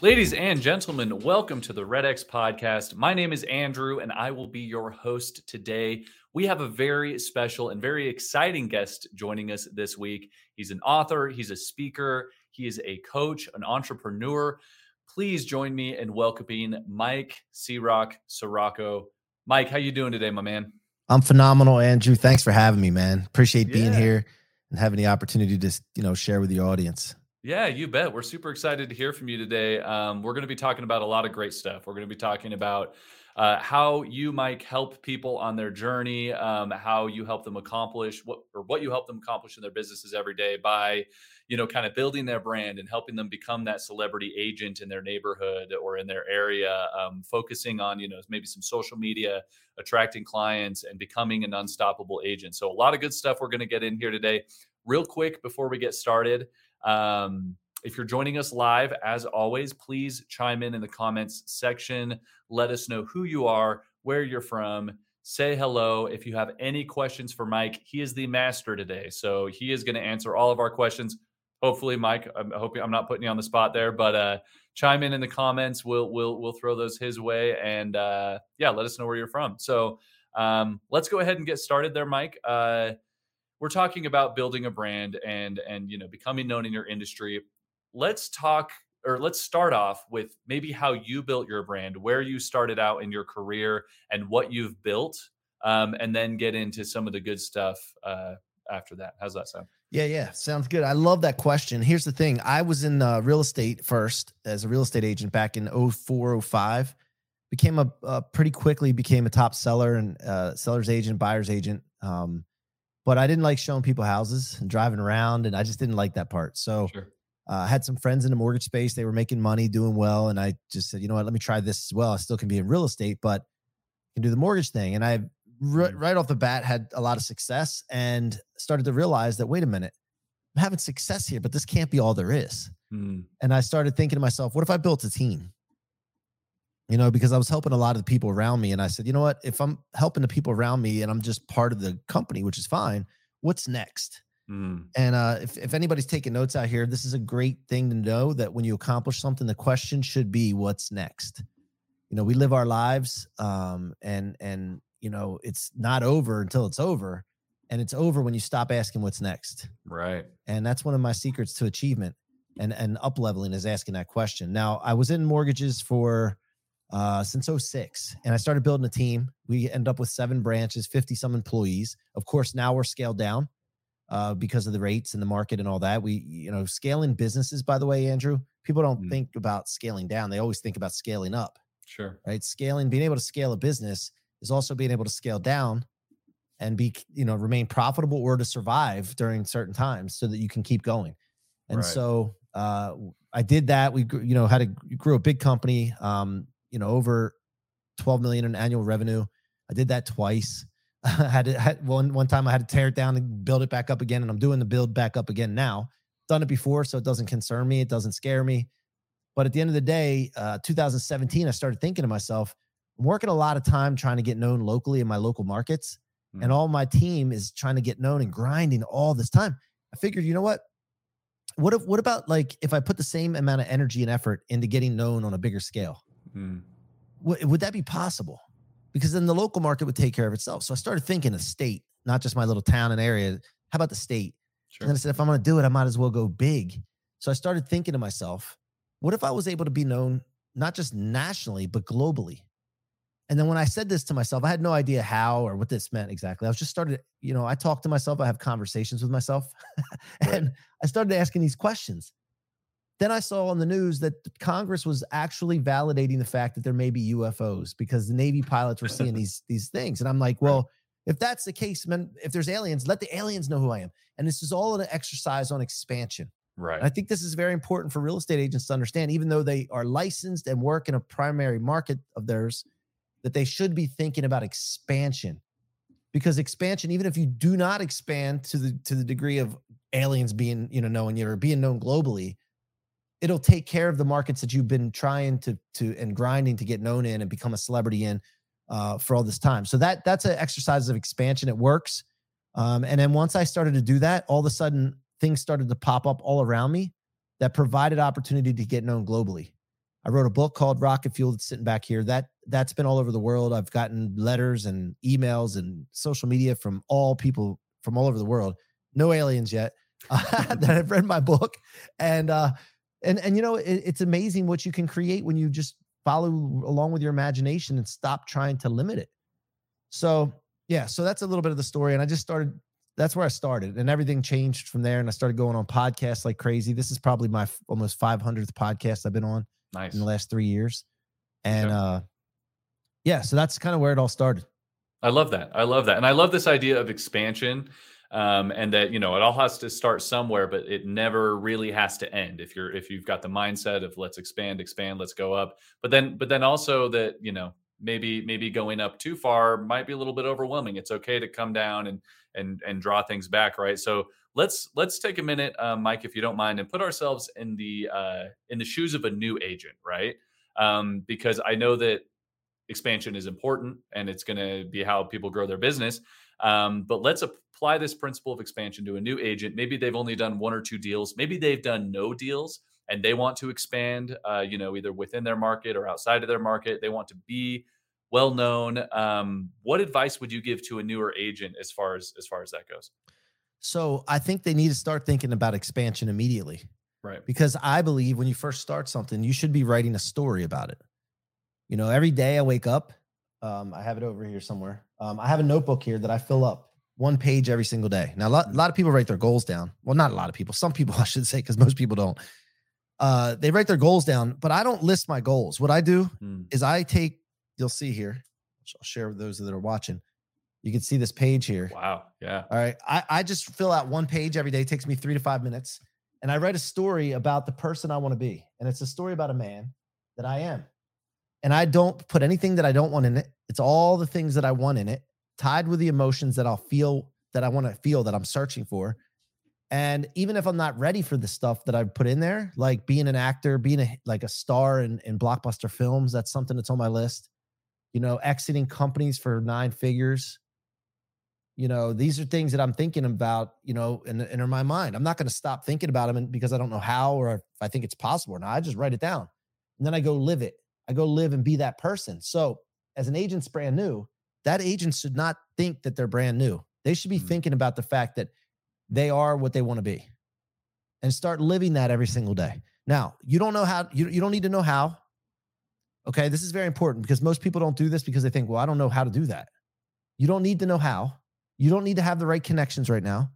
Ladies and gentlemen, welcome to the Red X podcast. My name is Andrew and I will be your host today. We have a very special and very exciting guest joining us this week. He's an author, he's a speaker, he is a coach, an entrepreneur. Please join me in welcoming Mike C-Roc Ciorrocco. Mike, how you doing today, my man? I'm phenomenal, Andrew. Thanks for having me, man. Appreciate being yeah. here and having the opportunity to, you know, share with your audience. Yeah, you bet. We're super excited to hear from you today. Um, we're going to be talking about a lot of great stuff. We're going to be talking about uh, how you, Mike, help people on their journey, um, how you help them accomplish what or what you help them accomplish in their businesses every day by, you know, kind of building their brand and helping them become that celebrity agent in their neighborhood or in their area, um, focusing on, you know, maybe some social media, attracting clients and becoming an unstoppable agent. So a lot of good stuff we're going to get in here today. Real quick before we get started. Um, if you're joining us live, as always, please chime in in the comments section. Let us know who you are, where you're from. Say hello. If you have any questions for Mike, he is the master today. So he is going to answer all of our questions. Hopefully, Mike, I'm hoping I'm not putting you on the spot there, but uh, chime in in the comments. We'll we'll we'll throw those his way, and uh, yeah, let us know where you're from. So um, let's go ahead and get started there, Mike. Uh, we're talking about building a brand and and you know becoming known in your industry. Let's talk or let's start off with maybe how you built your brand where you started out in your career and what you've built um, and then get into some of the good stuff uh, after that. How's that sound? Yeah yeah sounds good. I love that question. Here's the thing i was in uh, real estate first as a real estate agent back in 0405 became a uh, pretty quickly became a top seller and uh, seller's agent buyer's agent um, but I didn't like showing people houses and driving around, and I just didn't like that part. So sure. uh, I had some friends in the mortgage space; they were making money, doing well, and I just said, you know what, let me try this as well. I still can be in real estate, but can do the mortgage thing. And I mm-hmm. right off the bat had a lot of success, and started to realize that wait a minute, I'm having success here, but this can't be all there is. Mm. And I started thinking to myself, what if I built a team? You know, because I was helping a lot of the people around me. And I said, you know what? If I'm helping the people around me and I'm just part of the company, which is fine, what's next? Mm. And uh, if, if anybody's taking notes out here, this is a great thing to know that when you accomplish something, the question should be, what's next? You know, we live our lives um, and, and, you know, it's not over until it's over. And it's over when you stop asking what's next. Right. And that's one of my secrets to achievement and, and up leveling is asking that question. Now, I was in mortgages for, uh, since 06 and i started building a team we end up with seven branches 50 some employees of course now we're scaled down uh, because of the rates and the market and all that we you know scaling businesses by the way andrew people don't mm. think about scaling down they always think about scaling up sure right scaling being able to scale a business is also being able to scale down and be you know remain profitable or to survive during certain times so that you can keep going and right. so uh, I did that. We, you know, had a grew a big company. Um, you know, over 12 million in annual revenue. I did that twice. I had, to, had one one time I had to tear it down and build it back up again, and I'm doing the build back up again now. Done it before, so it doesn't concern me. It doesn't scare me. But at the end of the day, uh, 2017, I started thinking to myself, I'm working a lot of time trying to get known locally in my local markets, mm. and all my team is trying to get known and grinding all this time. I figured, you know what? What if, what about like if I put the same amount of energy and effort into getting known on a bigger scale? Mm. W- would that be possible? Because then the local market would take care of itself. So I started thinking a state, not just my little town and area. How about the state? Sure. And then I said, if I'm going to do it, I might as well go big. So I started thinking to myself, what if I was able to be known not just nationally, but globally? And then when I said this to myself, I had no idea how or what this meant exactly. I was just started, you know, I talk to myself, I have conversations with myself, and right. I started asking these questions. Then I saw on the news that Congress was actually validating the fact that there may be UFOs because the Navy pilots were seeing these these things, and I'm like, well, if that's the case, man, if there's aliens, let the aliens know who I am. And this is all an exercise on expansion. Right. I think this is very important for real estate agents to understand, even though they are licensed and work in a primary market of theirs, that they should be thinking about expansion. Because expansion, even if you do not expand to the to the degree of aliens being, you know, knowing you or being known globally, it'll take care of the markets that you've been trying to to and grinding to get known in and become a celebrity in uh, for all this time. So that that's an exercise of expansion. It works. Um, and then once I started to do that, all of a sudden things started to pop up all around me that provided opportunity to get known globally. I wrote a book called Rocket Fuel that's sitting back here. That that's been all over the world. I've gotten letters and emails and social media from all people from all over the world. No aliens yet uh, that have read my book, and uh, and and you know it, it's amazing what you can create when you just follow along with your imagination and stop trying to limit it. So yeah, so that's a little bit of the story, and I just started that's where I started, and everything changed from there. And I started going on podcasts like crazy. This is probably my f- almost 500th podcast I've been on nice. in the last three years, and uh, yeah, so that's kind of where it all started. I love that. I love that, and I love this idea of expansion, um, and that you know it all has to start somewhere, but it never really has to end. If you're if you've got the mindset of let's expand, expand, let's go up, but then but then also that you know maybe maybe going up too far might be a little bit overwhelming. It's okay to come down and and and draw things back right? So let's let's take a minute um, mike if you don't mind and put ourselves in the uh, in the shoes of a new agent right? Um, because i know that expansion is important and it's going to be how people grow their business um, but let's apply this principle of expansion to a new agent maybe they've only done one or two deals maybe they've done no deals and they want to expand, uh, you know, either within their market or outside of their market. They want to be well known. Um, what advice would you give to a newer agent as far as as far as that goes? So I think they need to start thinking about expansion immediately. Right. Because I believe when you first start something, you should be writing a story about it. You know, every day I wake up, um, I have it over here somewhere. Um, I have a notebook here that I fill up one page every single day. Now, a lot, a lot of people write their goals down. Well, not a lot of people. Some people, I should say, because most people don't uh, they write their goals down, but I don't list my goals. What I do mm. is I take, you'll see here, which I'll share with those that are watching. You can see this page here. Wow. Yeah. All right. I, I just fill out one page every day. It takes me three to five minutes. And I write a story about the person I want to be. And it's a story about a man that I am. And I don't put anything that I don't want in it. It's all the things that I want in it, tied with the emotions that I'll feel that I want to feel that I'm searching for. And even if I'm not ready for the stuff that I've put in there, like being an actor, being a like a star in, in blockbuster films, that's something that's on my list. You know, exiting companies for nine figures. You know, these are things that I'm thinking about, you know, in, in my mind. I'm not going to stop thinking about them because I don't know how or if I think it's possible or not. I just write it down. And then I go live it. I go live and be that person. So as an agent's brand new, that agent should not think that they're brand new. They should be mm-hmm. thinking about the fact that they are what they want to be and start living that every single day. Now, you don't know how, you, you don't need to know how. Okay. This is very important because most people don't do this because they think, well, I don't know how to do that. You don't need to know how. You don't need to have the right connections right now.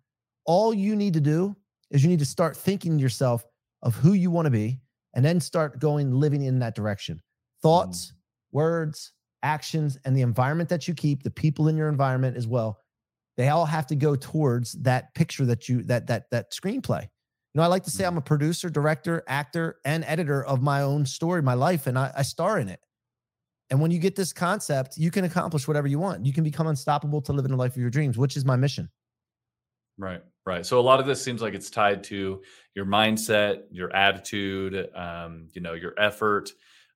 All you need to do is you need to start thinking yourself of who you want to be and then start going living in that direction. Thoughts, mm. words, actions, and the environment that you keep, the people in your environment as well they all have to go towards that picture that you that that that screenplay. You know, I like to say mm. I'm a producer, director, actor, and editor of my own story, my life, and I, I star in it. And when you get this concept, you can accomplish whatever you want. You can become unstoppable to live in the life of your dreams, which is my mission. Right, right. So a lot of this seems like it's tied to your mindset, your attitude, um, you know, your effort.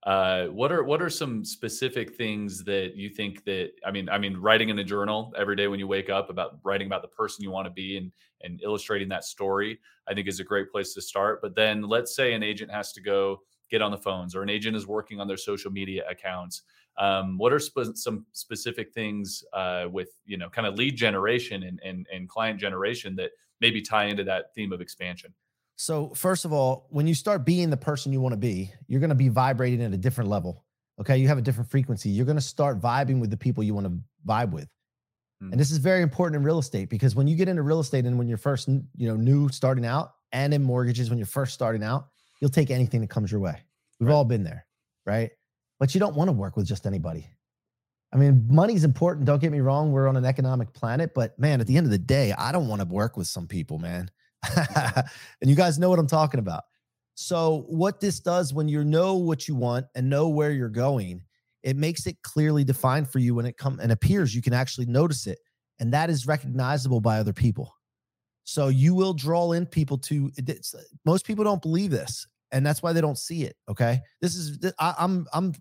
Uh, what are what are some specific things that you think that I mean I mean writing in a journal every day when you wake up about writing about the person you want to be and and illustrating that story I think is a great place to start. But then let's say an agent has to go get on the phones or an agent is working on their social media accounts. Um, what are sp- some specific things uh, with you know kind of lead generation and, and and client generation that maybe tie into that theme of expansion? So, first of all, when you start being the person you want to be, you're going to be vibrating at a different level. Okay. You have a different frequency. You're going to start vibing with the people you want to vibe with. Mm. And this is very important in real estate because when you get into real estate and when you're first, you know, new starting out and in mortgages, when you're first starting out, you'll take anything that comes your way. We've right. all been there. Right. But you don't want to work with just anybody. I mean, money's important. Don't get me wrong. We're on an economic planet, but man, at the end of the day, I don't want to work with some people, man. and you guys know what I'm talking about. So, what this does when you know what you want and know where you're going, it makes it clearly defined for you when it come and appears. You can actually notice it, and that is recognizable by other people. So you will draw in people to. most people don't believe this, and that's why they don't see it. Okay, this is I, I'm I'm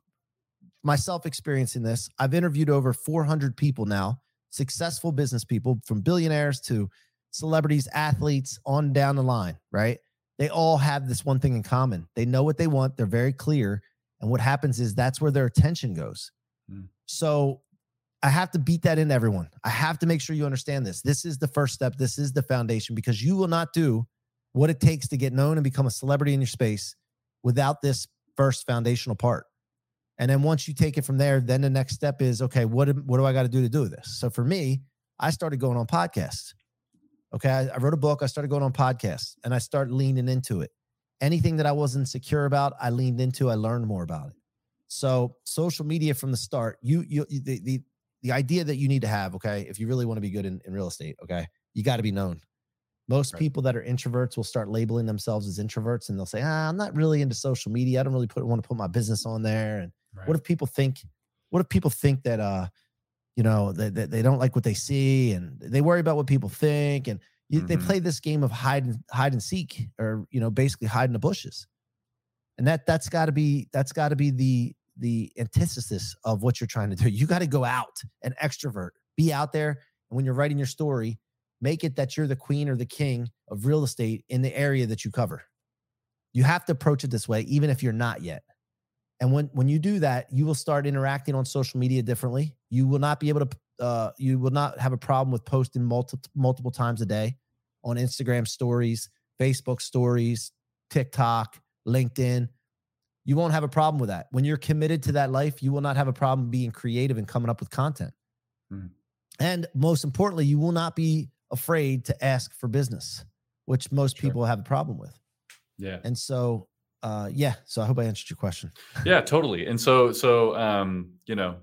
myself experiencing this. I've interviewed over 400 people now, successful business people from billionaires to celebrities, athletes, on down the line, right? They all have this one thing in common. They know what they want, they're very clear. And what happens is that's where their attention goes. Mm. So I have to beat that into everyone. I have to make sure you understand this. This is the first step. This is the foundation because you will not do what it takes to get known and become a celebrity in your space without this first foundational part. And then once you take it from there, then the next step is okay, what, what do I got to do to do this? So for me, I started going on podcasts. Okay. I, I, wrote a book. I started going on podcasts and I started leaning into it. Anything that I wasn't secure about, I leaned into, I learned more about it. So social media from the start, you, you, the, the, the idea that you need to have, okay, if you really want to be good in, in real estate, okay, you got to be known. Most right. people that are introverts will start labeling themselves as introverts and they'll say, ah, I'm not really into social media. I don't really put, want to put my business on there. And Right. What if people think? What if people think that uh, you know, that they, they, don't like what they see and they worry about what people think and you, mm-hmm. they play this game of hide and hide and seek or you know basically hide in the bushes. And that that's got to be that's got to be the the antithesis of what you're trying to do. You got to go out and extrovert. Be out there and when you're writing your story make it that you're the queen or the king of real estate in the area that you cover. You have to approach it this way even if you're not yet and when when you do that, you will start interacting on social media differently. You will not be able to uh, you will not have a problem with posting multiple multiple times a day on Instagram stories, Facebook stories, TikTok, LinkedIn. You won't have a problem with that. When you're committed to that life, you will not have a problem being creative and coming up with content. Mm. And most importantly, you will not be afraid to ask for business, which most sure. people have a problem with. Yeah. And so uh, yeah. So I hope I answered your question. yeah, totally. And so, so um, you know,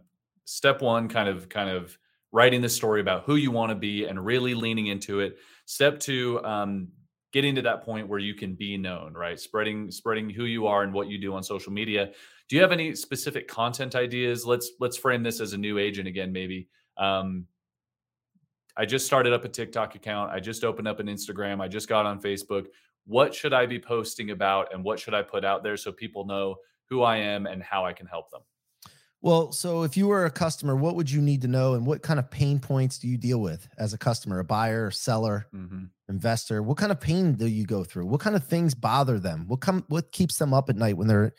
step one, kind of, kind of writing the story about who you want to be and really leaning into it. Step two, um, getting to that point where you can be known, right? Spreading, spreading who you are and what you do on social media. Do you have any specific content ideas? Let's let's frame this as a new agent again, maybe. Um, I just started up a TikTok account. I just opened up an Instagram. I just got on Facebook what should I be posting about and what should I put out there so people know who I am and how I can help them? Well, so if you were a customer, what would you need to know and what kind of pain points do you deal with as a customer, a buyer, seller, mm-hmm. investor? What kind of pain do you go through? What kind of things bother them? What come what keeps them up at night when they're,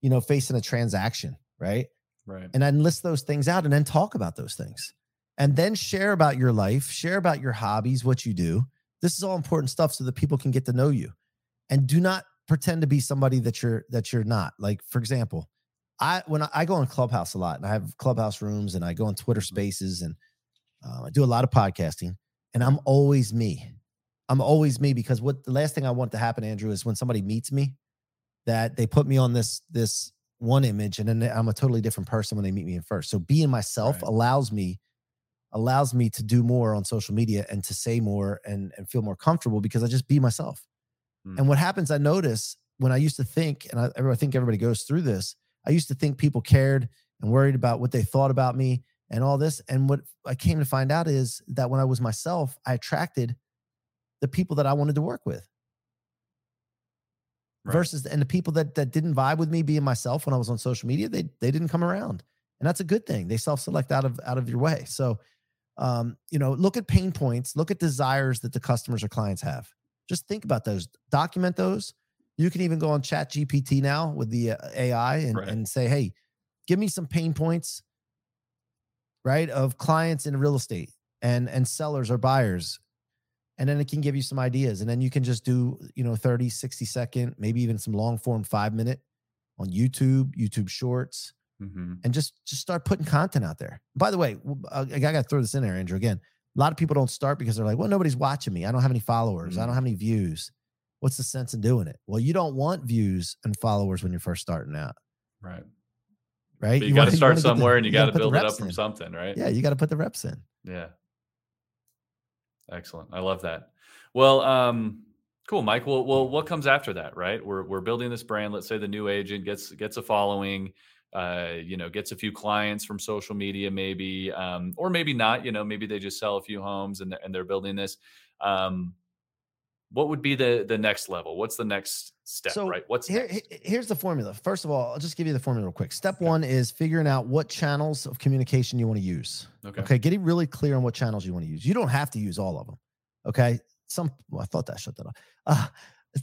you know, facing a transaction, right? Right. And then list those things out and then talk about those things. And then share about your life, share about your hobbies, what you do, this is all important stuff so that people can get to know you. And do not pretend to be somebody that you're that you're not. Like for example, I when I, I go on Clubhouse a lot and I have Clubhouse rooms and I go on Twitter mm-hmm. Spaces and uh, I do a lot of podcasting and I'm always me. I'm always me because what the last thing I want to happen, Andrew, is when somebody meets me, that they put me on this this one image and then I'm a totally different person when they meet me in first. So being myself right. allows me allows me to do more on social media and to say more and, and feel more comfortable because I just be myself. Mm. And what happens, I notice when I used to think, and I, I think everybody goes through this, I used to think people cared and worried about what they thought about me and all this. And what I came to find out is that when I was myself, I attracted the people that I wanted to work with. Right. Versus and the people that that didn't vibe with me being myself when I was on social media, they they didn't come around. And that's a good thing. They self-select out of out of your way. So um, you know, look at pain points, look at desires that the customers or clients have. Just think about those, document those. You can even go on Chat GPT now with the uh, AI and, right. and say, hey, give me some pain points, right, of clients in real estate and and sellers or buyers. And then it can give you some ideas. And then you can just do, you know, 30, 60 second, maybe even some long form five minute on YouTube, YouTube shorts, mm-hmm. and just just start putting content out there. By the way, uh, I got to throw this in there, Andrew. Again, a lot of people don't start because they're like, well, nobody's watching me. I don't have any followers. Mm-hmm. I don't mm-hmm. have any views. What's the sense in doing it? Well, you don't want views and followers when you're first starting out. Right. Right. But you, you got to start somewhere the, and you, you got to build it up in. from something, right? Yeah. You got to put the reps in. Yeah. Excellent. I love that. Well, um, Cool, Mike. Well, well, what comes after that, right? We're we're building this brand. Let's say the new agent gets gets a following, uh, you know, gets a few clients from social media, maybe, um, or maybe not. You know, maybe they just sell a few homes and and they're building this. Um, what would be the the next level? What's the next step? So right? What's here, here's the formula. First of all, I'll just give you the formula real quick. Step okay. one is figuring out what channels of communication you want to use. Okay. Okay. Getting really clear on what channels you want to use. You don't have to use all of them. Okay. Some well, I thought that shut that off. Uh,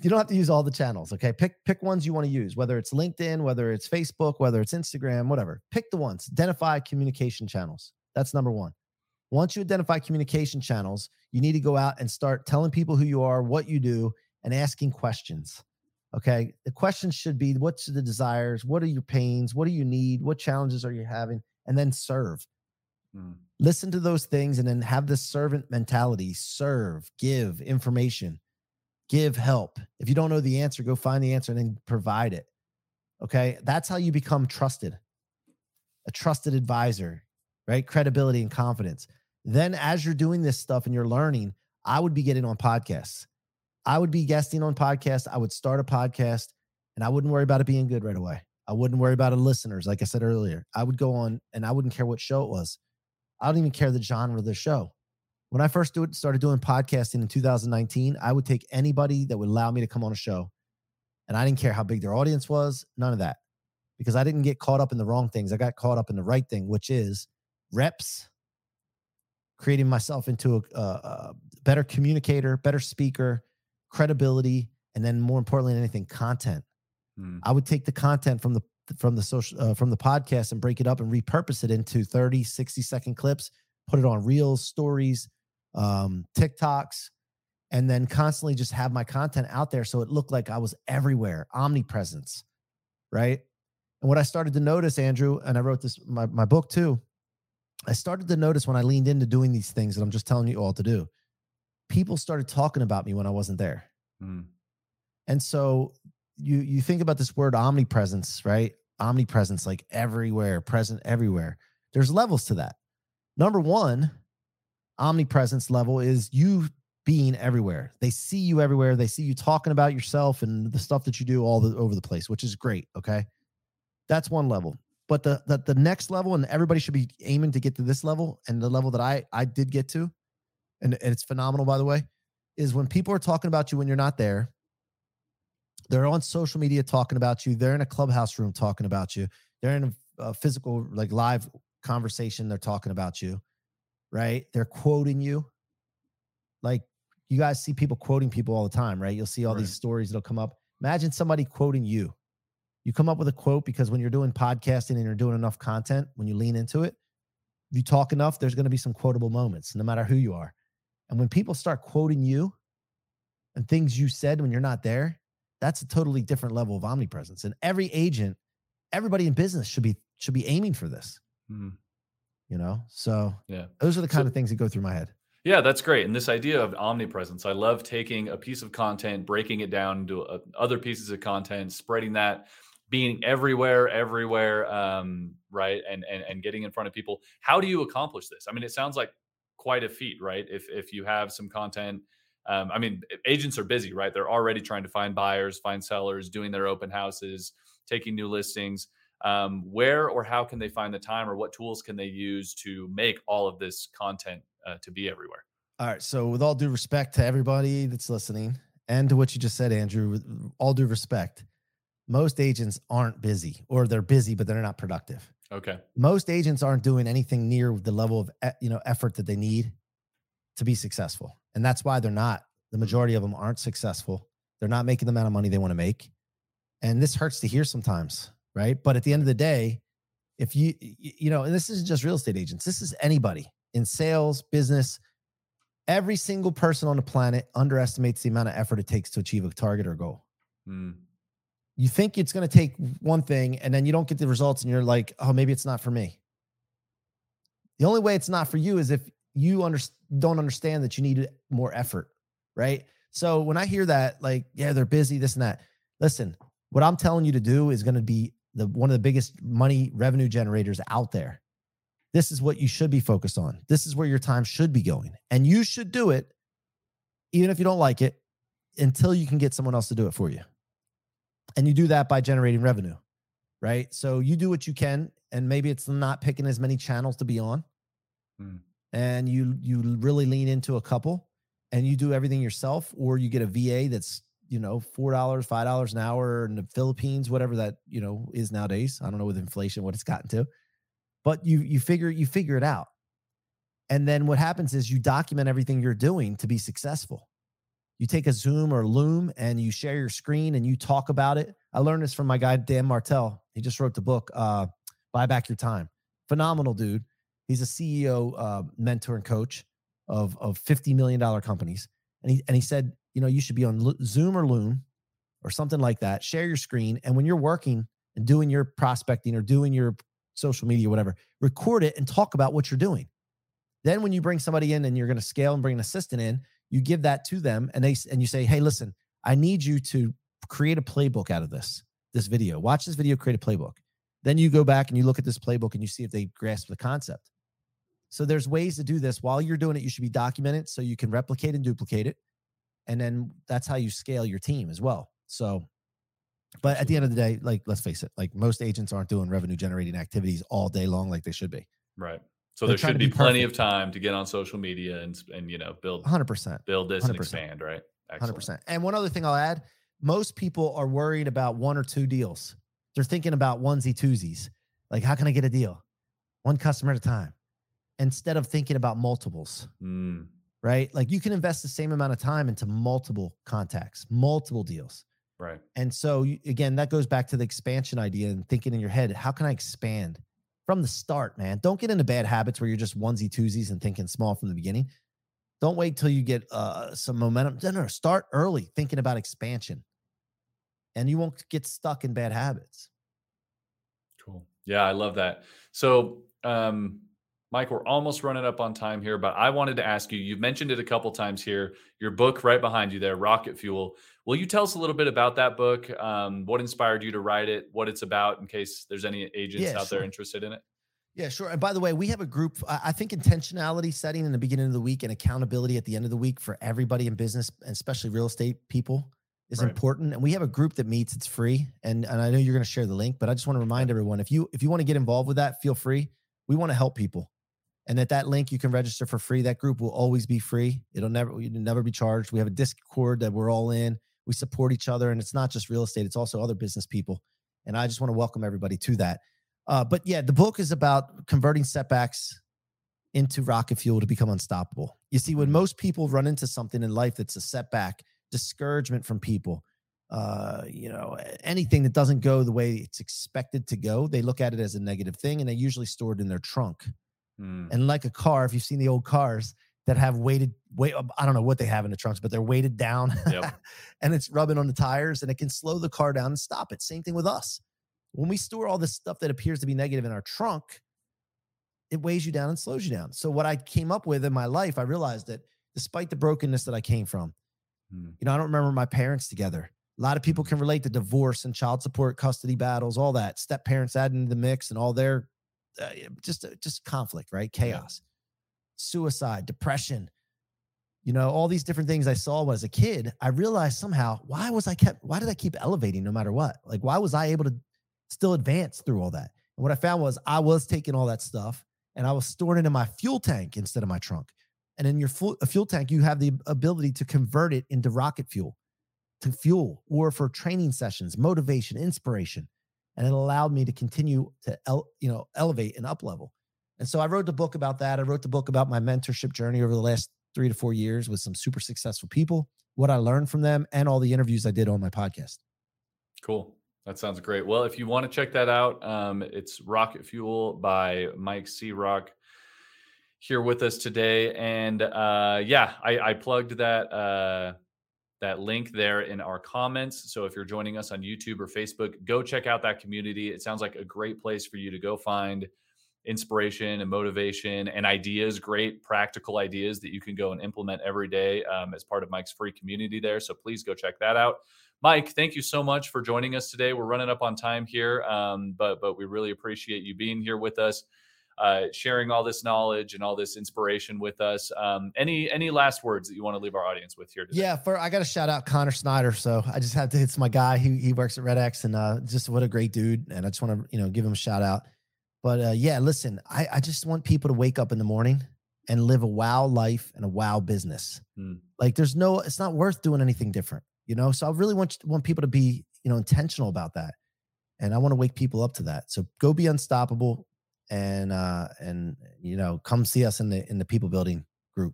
you don't have to use all the channels. Okay. Pick pick ones you want to use, whether it's LinkedIn, whether it's Facebook, whether it's Instagram, whatever. Pick the ones. Identify communication channels. That's number one. Once you identify communication channels, you need to go out and start telling people who you are, what you do, and asking questions. Okay. The questions should be what's the desires? What are your pains? What do you need? What challenges are you having? And then serve. Hmm. Listen to those things and then have this servant mentality serve, give information, give help. If you don't know the answer, go find the answer and then provide it. Okay. That's how you become trusted, a trusted advisor, right? Credibility and confidence. Then, as you're doing this stuff and you're learning, I would be getting on podcasts. I would be guesting on podcasts. I would start a podcast and I wouldn't worry about it being good right away. I wouldn't worry about the listeners, like I said earlier. I would go on and I wouldn't care what show it was. I don't even care the genre of the show. When I first do it, started doing podcasting in 2019, I would take anybody that would allow me to come on a show. And I didn't care how big their audience was, none of that. Because I didn't get caught up in the wrong things. I got caught up in the right thing, which is reps creating myself into a, a, a better communicator, better speaker, credibility, and then more importantly than anything, content. Mm. I would take the content from the from the social uh, from the podcast and break it up and repurpose it into 30 60 second clips put it on reels stories um tiktoks and then constantly just have my content out there so it looked like i was everywhere omnipresence right and what i started to notice andrew and i wrote this my, my book too I started to notice when I leaned into doing these things that I'm just telling you all to do, people started talking about me when I wasn't there. Mm. And so you you think about this word omnipresence, right? Omnipresence, like everywhere, present everywhere. There's levels to that. Number one, omnipresence level is you being everywhere. They see you everywhere. They see you talking about yourself and the stuff that you do all the, over the place, which is great. Okay. That's one level but the, the the next level and everybody should be aiming to get to this level and the level that i i did get to and, and it's phenomenal by the way is when people are talking about you when you're not there they're on social media talking about you they're in a clubhouse room talking about you they're in a, a physical like live conversation they're talking about you right they're quoting you like you guys see people quoting people all the time right you'll see all right. these stories that'll come up imagine somebody quoting you you come up with a quote because when you're doing podcasting and you're doing enough content, when you lean into it, if you talk enough, there's going to be some quotable moments, no matter who you are. And when people start quoting you and things you said when you're not there, that's a totally different level of omnipresence. And every agent, everybody in business should be should be aiming for this. Mm-hmm. You know, so yeah, those are the kind so, of things that go through my head. Yeah, that's great. And this idea of omnipresence, I love taking a piece of content, breaking it down into uh, other pieces of content, spreading that being everywhere, everywhere, um, right, and, and and getting in front of people. How do you accomplish this? I mean, it sounds like quite a feat, right? If if you have some content, um, I mean, agents are busy, right? They're already trying to find buyers, find sellers, doing their open houses, taking new listings. Um, where or how can they find the time, or what tools can they use to make all of this content uh, to be everywhere? All right. So, with all due respect to everybody that's listening, and to what you just said, Andrew, with all due respect, most agents aren't busy or they're busy but they're not productive okay most agents aren't doing anything near the level of you know effort that they need to be successful and that's why they're not the mm-hmm. majority of them aren't successful they're not making the amount of money they want to make and this hurts to hear sometimes right but at the end of the day if you you know and this isn't just real estate agents this is anybody in sales business every single person on the planet underestimates the amount of effort it takes to achieve a target or goal mm you think it's going to take one thing and then you don't get the results and you're like, oh, maybe it's not for me. The only way it's not for you is if you under, don't understand that you need more effort, right? So when I hear that, like, yeah, they're busy, this and that. Listen, what I'm telling you to do is going to be the one of the biggest money revenue generators out there. This is what you should be focused on. This is where your time should be going. And you should do it, even if you don't like it, until you can get someone else to do it for you. And you do that by generating revenue, right? So you do what you can, and maybe it's not picking as many channels to be on. Hmm. And you you really lean into a couple and you do everything yourself, or you get a VA that's you know four dollars, five dollars an hour in the Philippines, whatever that you know is nowadays. I don't know with inflation what it's gotten to, but you you figure you figure it out. And then what happens is you document everything you're doing to be successful you take a Zoom or Loom and you share your screen and you talk about it. I learned this from my guy, Dan Martell. He just wrote the book, uh, Buy Back Your Time. Phenomenal dude. He's a CEO, uh, mentor, and coach of, of $50 million companies. And he, and he said, you know, you should be on Zoom or Loom or something like that. Share your screen. And when you're working and doing your prospecting or doing your social media, whatever, record it and talk about what you're doing. Then when you bring somebody in and you're going to scale and bring an assistant in, you give that to them and they and you say hey listen i need you to create a playbook out of this this video watch this video create a playbook then you go back and you look at this playbook and you see if they grasp the concept so there's ways to do this while you're doing it you should be documented so you can replicate and duplicate it and then that's how you scale your team as well so but at the end of the day like let's face it like most agents aren't doing revenue generating activities all day long like they should be right so They're there should be, be plenty of time to get on social media and and you know build 100% build this 100%. and expand, right? Excellent. 100%. And one other thing I'll add, most people are worried about one or two deals. They're thinking about onesie twosies. Like how can I get a deal? One customer at a time instead of thinking about multiples. Mm. Right? Like you can invest the same amount of time into multiple contacts, multiple deals. Right. And so again, that goes back to the expansion idea and thinking in your head, how can I expand? from the start, man. Don't get into bad habits where you're just onesie twosies and thinking small from the beginning. Don't wait till you get uh, some momentum. No, no, start early thinking about expansion, and you won't get stuck in bad habits. Cool. Yeah, I love that. So, um, Mike, we're almost running up on time here, but I wanted to ask you. You've mentioned it a couple times here. Your book right behind you there, Rocket Fuel. Will you tell us a little bit about that book? Um, what inspired you to write it? What it's about, in case there's any agents yeah, out sure. there interested in it? Yeah, sure. And by the way, we have a group. I think intentionality setting in the beginning of the week and accountability at the end of the week for everybody in business, and especially real estate people, is right. important. And we have a group that meets. It's free, and and I know you're going to share the link, but I just want to remind everyone if you if you want to get involved with that, feel free. We want to help people. And at that link, you can register for free. That group will always be free. It'll never, you'll never be charged. We have a Discord that we're all in. We support each other, and it's not just real estate; it's also other business people. And I just want to welcome everybody to that. Uh, but yeah, the book is about converting setbacks into rocket fuel to become unstoppable. You see, when mm-hmm. most people run into something in life that's a setback, discouragement from people, uh, you know, anything that doesn't go the way it's expected to go, they look at it as a negative thing and they usually store it in their trunk. Mm. And like a car, if you've seen the old cars that have weighted, weight, I don't know what they have in the trunks, but they're weighted down yep. and it's rubbing on the tires and it can slow the car down and stop it. Same thing with us. When we store all this stuff that appears to be negative in our trunk, it weighs you down and slows you down. So, what I came up with in my life, I realized that despite the brokenness that I came from, mm. you know, I don't remember my parents together. A lot of people can relate to divorce and child support, custody battles, all that. Step parents added into the mix and all their uh, just uh, just conflict, right? Chaos, yeah. suicide, depression. You know, all these different things I saw when as a kid. I realized somehow why was I kept why did I keep elevating no matter what? Like why was I able to still advance through all that? And what I found was I was taking all that stuff and I was storing it in my fuel tank instead of my trunk. And in your fuel, fuel tank, you have the ability to convert it into rocket fuel, to fuel, or for training sessions, motivation, inspiration and it allowed me to continue to you know elevate and up level and so i wrote the book about that. I wrote the book about my mentorship journey over the last three to four years with some super successful people what i learned from them and all the interviews i did on my podcast. Cool. That sounds great. Well if you want to check that out um, it's rocket fuel by mike C-Roc here with us today. And uh, yeah I, I plugged that uh, that link there in our comments. So if you're joining us on YouTube or Facebook, go check out that community. It sounds like a great place for you to go find inspiration and motivation and ideas, great practical ideas that you can go and implement every day um, as part of Mike's free community there. So please go check that out. Mike, thank you so much for joining us today. We're running up on time here, um, but but we really appreciate you being here with us. Uh, sharing all this knowledge and all this inspiration with us. Um, any any last words that you want to leave our audience with here today? Yeah, for I got to shout out Connor Snyder. So I just have to. It's my guy. He he works at Red X, and uh, just what a great dude. And I just want to you know give him a shout out. But uh, yeah, listen, I I just want people to wake up in the morning and live a wow life and a wow business. Hmm. Like there's no, it's not worth doing anything different, you know. So I really want want people to be you know intentional about that, and I want to wake people up to that. So go be unstoppable and uh and you know come see us in the in the people building group.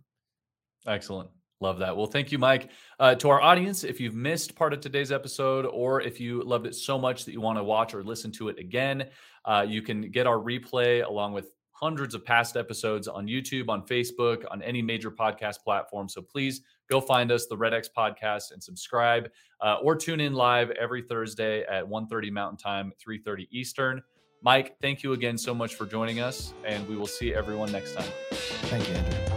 Excellent. Love that. Well thank you mike. Uh, to our audience if you've missed part of today's episode or if you loved it so much that you want to watch or listen to it again uh, you can get our replay along with hundreds of past episodes on youtube on facebook on any major podcast platform. So please go find us the red x podcast and subscribe uh, or tune in live every thursday at 1.30 mountain time 3.30 eastern Mike, thank you again so much for joining us, and we will see everyone next time. Thank you, Andrew.